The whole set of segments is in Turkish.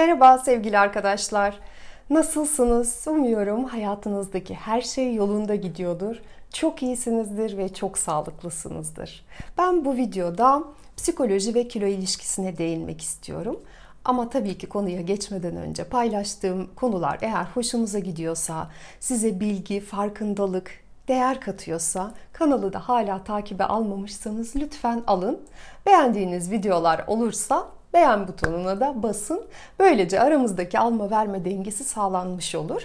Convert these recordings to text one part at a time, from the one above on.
Merhaba sevgili arkadaşlar. Nasılsınız? Umuyorum hayatınızdaki her şey yolunda gidiyordur. Çok iyisinizdir ve çok sağlıklısınızdır. Ben bu videoda psikoloji ve kilo ilişkisine değinmek istiyorum. Ama tabii ki konuya geçmeden önce paylaştığım konular eğer hoşunuza gidiyorsa, size bilgi, farkındalık, değer katıyorsa, kanalı da hala takibe almamışsanız lütfen alın. Beğendiğiniz videolar olursa beğen butonuna da basın. Böylece aramızdaki alma verme dengesi sağlanmış olur.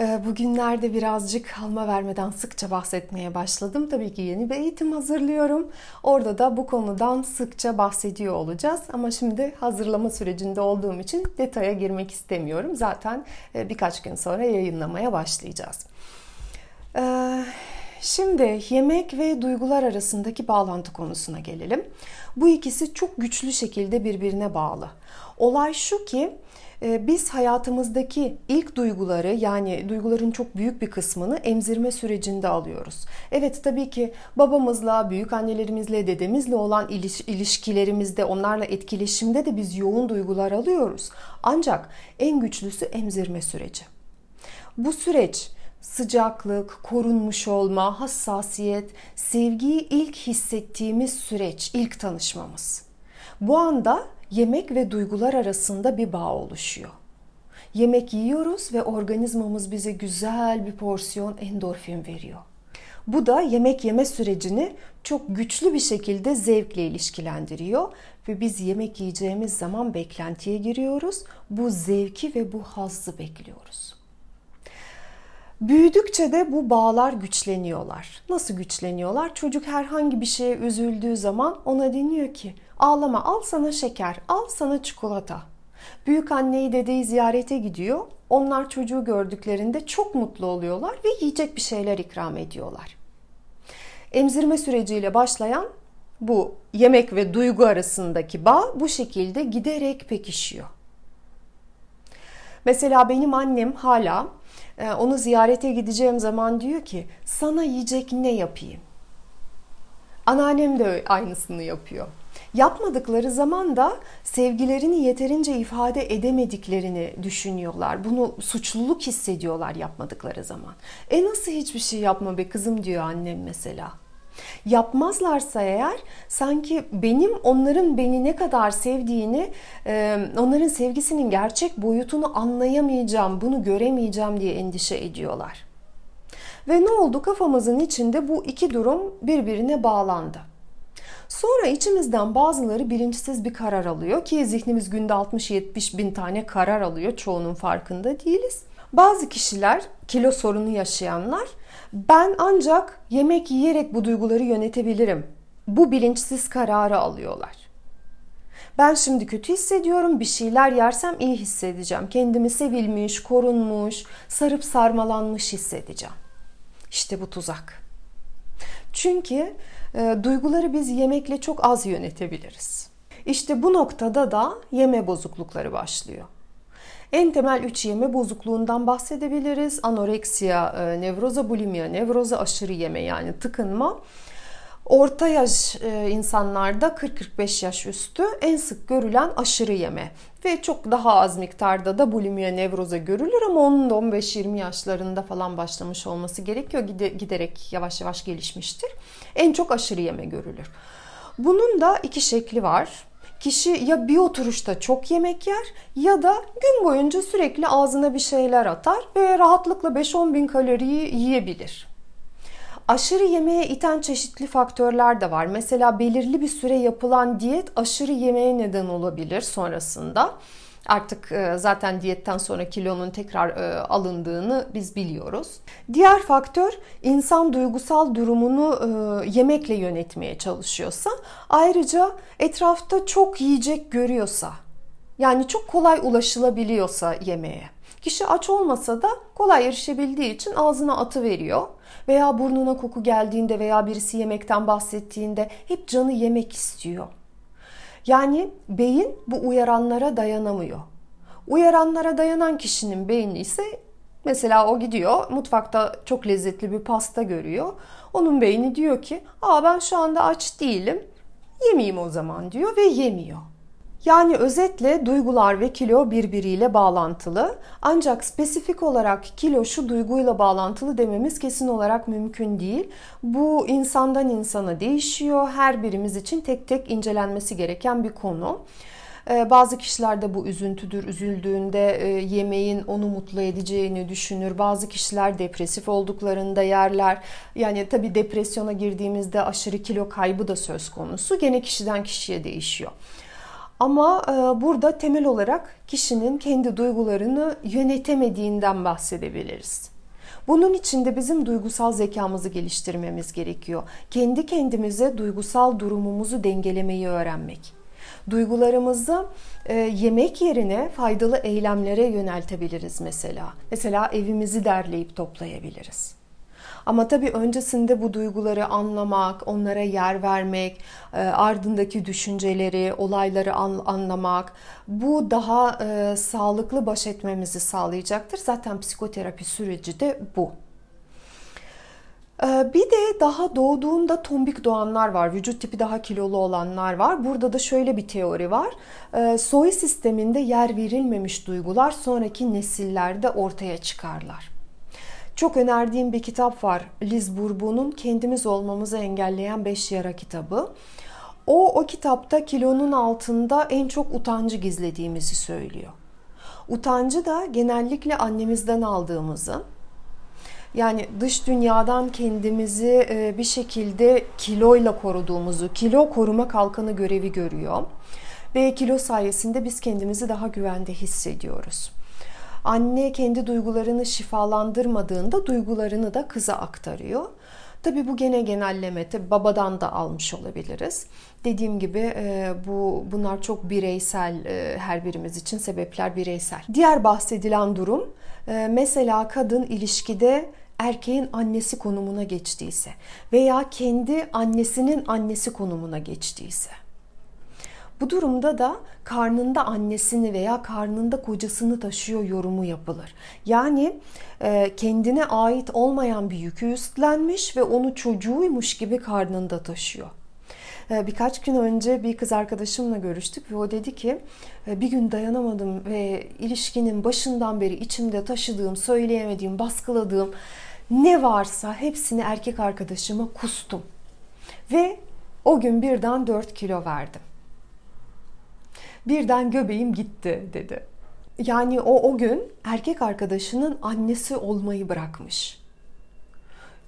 Ee, bugünlerde birazcık alma vermeden sıkça bahsetmeye başladım. Tabii ki yeni bir eğitim hazırlıyorum. Orada da bu konudan sıkça bahsediyor olacağız. Ama şimdi hazırlama sürecinde olduğum için detaya girmek istemiyorum. Zaten e, birkaç gün sonra yayınlamaya başlayacağız. Şimdi yemek ve duygular arasındaki bağlantı konusuna gelelim. Bu ikisi çok güçlü şekilde birbirine bağlı. Olay şu ki e, biz hayatımızdaki ilk duyguları yani duyguların çok büyük bir kısmını emzirme sürecinde alıyoruz. Evet tabii ki babamızla, büyük annelerimizle, dedemizle olan ilişkilerimizde, onlarla etkileşimde de biz yoğun duygular alıyoruz. Ancak en güçlüsü emzirme süreci. Bu süreç sıcaklık, korunmuş olma, hassasiyet, sevgiyi ilk hissettiğimiz süreç, ilk tanışmamız. Bu anda yemek ve duygular arasında bir bağ oluşuyor. Yemek yiyoruz ve organizmamız bize güzel bir porsiyon endorfin veriyor. Bu da yemek yeme sürecini çok güçlü bir şekilde zevkle ilişkilendiriyor ve biz yemek yiyeceğimiz zaman beklentiye giriyoruz. Bu zevki ve bu hazzı bekliyoruz. Büyüdükçe de bu bağlar güçleniyorlar. Nasıl güçleniyorlar? Çocuk herhangi bir şeye üzüldüğü zaman ona deniyor ki ağlama al sana şeker, al sana çikolata. Büyük anneyi dedeyi ziyarete gidiyor. Onlar çocuğu gördüklerinde çok mutlu oluyorlar ve yiyecek bir şeyler ikram ediyorlar. Emzirme süreciyle başlayan bu yemek ve duygu arasındaki bağ bu şekilde giderek pekişiyor. Mesela benim annem hala onu ziyarete gideceğim zaman diyor ki sana yiyecek ne yapayım? Anneannem de aynısını yapıyor. Yapmadıkları zaman da sevgilerini yeterince ifade edemediklerini düşünüyorlar. Bunu suçluluk hissediyorlar yapmadıkları zaman. E nasıl hiçbir şey yapma be kızım diyor annem mesela. Yapmazlarsa eğer sanki benim onların beni ne kadar sevdiğini, e, onların sevgisinin gerçek boyutunu anlayamayacağım, bunu göremeyeceğim diye endişe ediyorlar. Ve ne oldu? Kafamızın içinde bu iki durum birbirine bağlandı. Sonra içimizden bazıları bilinçsiz bir karar alıyor ki zihnimiz günde 60-70 bin tane karar alıyor. Çoğunun farkında değiliz. Bazı kişiler kilo sorunu yaşayanlar ben ancak yemek yiyerek bu duyguları yönetebilirim. Bu bilinçsiz kararı alıyorlar. Ben şimdi kötü hissediyorum. Bir şeyler yersem iyi hissedeceğim. Kendimi sevilmiş, korunmuş, sarıp sarmalanmış hissedeceğim. İşte bu tuzak. Çünkü e, duyguları biz yemekle çok az yönetebiliriz. İşte bu noktada da yeme bozuklukları başlıyor. En temel üç yeme bozukluğundan bahsedebiliriz. Anoreksiya, e, nevroza, bulimia, nevroza aşırı yeme yani tıkınma. Orta yaş e, insanlarda 40-45 yaş üstü en sık görülen aşırı yeme ve çok daha az miktarda da bulimia nevroza görülür ama onun da 15-20 yaşlarında falan başlamış olması gerekiyor. Giderek yavaş yavaş gelişmiştir. En çok aşırı yeme görülür. Bunun da iki şekli var. Kişi ya bir oturuşta çok yemek yer ya da gün boyunca sürekli ağzına bir şeyler atar ve rahatlıkla 5-10 bin kaloriyi yiyebilir. Aşırı yemeğe iten çeşitli faktörler de var. Mesela belirli bir süre yapılan diyet aşırı yemeğe neden olabilir sonrasında. Artık e, zaten diyetten sonra kilonun tekrar e, alındığını biz biliyoruz. Diğer faktör insan duygusal durumunu e, yemekle yönetmeye çalışıyorsa, ayrıca etrafta çok yiyecek görüyorsa, yani çok kolay ulaşılabiliyorsa yemeğe. Kişi aç olmasa da kolay erişebildiği için ağzına atı veriyor veya burnuna koku geldiğinde veya birisi yemekten bahsettiğinde hep canı yemek istiyor. Yani beyin bu uyaranlara dayanamıyor. Uyaranlara dayanan kişinin beyni ise mesela o gidiyor mutfakta çok lezzetli bir pasta görüyor. Onun beyni diyor ki aa ben şu anda aç değilim yemeyeyim o zaman diyor ve yemiyor. Yani özetle duygular ve kilo birbiriyle bağlantılı. Ancak spesifik olarak kilo şu duyguyla bağlantılı dememiz kesin olarak mümkün değil. Bu insandan insana değişiyor. Her birimiz için tek tek incelenmesi gereken bir konu. Ee, bazı kişilerde bu üzüntüdür. Üzüldüğünde e, yemeğin onu mutlu edeceğini düşünür. Bazı kişiler depresif olduklarında yerler. Yani tabii depresyona girdiğimizde aşırı kilo kaybı da söz konusu. Gene kişiden kişiye değişiyor. Ama e, burada temel olarak kişinin kendi duygularını yönetemediğinden bahsedebiliriz. Bunun için de bizim duygusal zekamızı geliştirmemiz gerekiyor. Kendi kendimize duygusal durumumuzu dengelemeyi öğrenmek. Duygularımızı e, yemek yerine faydalı eylemlere yöneltebiliriz mesela. Mesela evimizi derleyip toplayabiliriz. Ama tabii öncesinde bu duyguları anlamak, onlara yer vermek, e, ardındaki düşünceleri, olayları anlamak bu daha e, sağlıklı baş etmemizi sağlayacaktır. Zaten psikoterapi süreci de bu. E, bir de daha doğduğunda tombik doğanlar var. Vücut tipi daha kilolu olanlar var. Burada da şöyle bir teori var. Soy sisteminde yer verilmemiş duygular sonraki nesillerde ortaya çıkarlar. Çok önerdiğim bir kitap var. Liz Bourbeau'nun Kendimiz Olmamızı Engelleyen 5 Yara kitabı. O, o kitapta kilonun altında en çok utancı gizlediğimizi söylüyor. Utancı da genellikle annemizden aldığımızı, yani dış dünyadan kendimizi e, bir şekilde kiloyla koruduğumuzu, kilo koruma kalkanı görevi görüyor. Ve kilo sayesinde biz kendimizi daha güvende hissediyoruz. Anne kendi duygularını şifalandırmadığında duygularını da kıza aktarıyor. Tabii bu gene genelleme, tabii babadan da almış olabiliriz. Dediğim gibi e, bu bunlar çok bireysel e, her birimiz için sebepler bireysel. Diğer bahsedilen durum e, mesela kadın ilişkide erkeğin annesi konumuna geçtiyse veya kendi annesinin annesi konumuna geçtiyse. Bu durumda da karnında annesini veya karnında kocasını taşıyor yorumu yapılır. Yani e, kendine ait olmayan bir yükü üstlenmiş ve onu çocuğuymuş gibi karnında taşıyor. E, birkaç gün önce bir kız arkadaşımla görüştük ve o dedi ki e, bir gün dayanamadım ve ilişkinin başından beri içimde taşıdığım, söyleyemediğim, baskıladığım ne varsa hepsini erkek arkadaşıma kustum. Ve o gün birden 4 kilo verdim birden göbeğim gitti dedi. Yani o o gün erkek arkadaşının annesi olmayı bırakmış.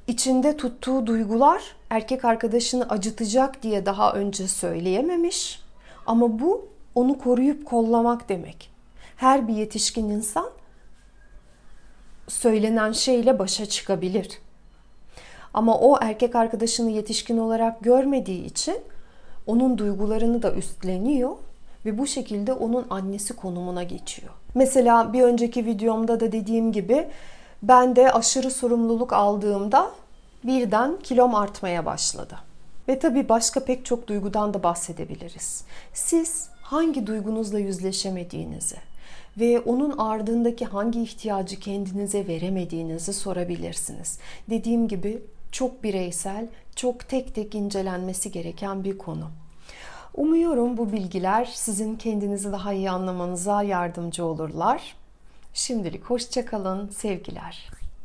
İçinde tuttuğu duygular erkek arkadaşını acıtacak diye daha önce söyleyememiş. Ama bu onu koruyup kollamak demek. Her bir yetişkin insan söylenen şeyle başa çıkabilir. Ama o erkek arkadaşını yetişkin olarak görmediği için onun duygularını da üstleniyor ve bu şekilde onun annesi konumuna geçiyor. Mesela bir önceki videomda da dediğim gibi ben de aşırı sorumluluk aldığımda birden kilom artmaya başladı. Ve tabii başka pek çok duygudan da bahsedebiliriz. Siz hangi duygunuzla yüzleşemediğinizi ve onun ardındaki hangi ihtiyacı kendinize veremediğinizi sorabilirsiniz. Dediğim gibi çok bireysel, çok tek tek incelenmesi gereken bir konu. Umuyorum bu bilgiler sizin kendinizi daha iyi anlamanıza yardımcı olurlar. Şimdilik hoşçakalın, sevgiler.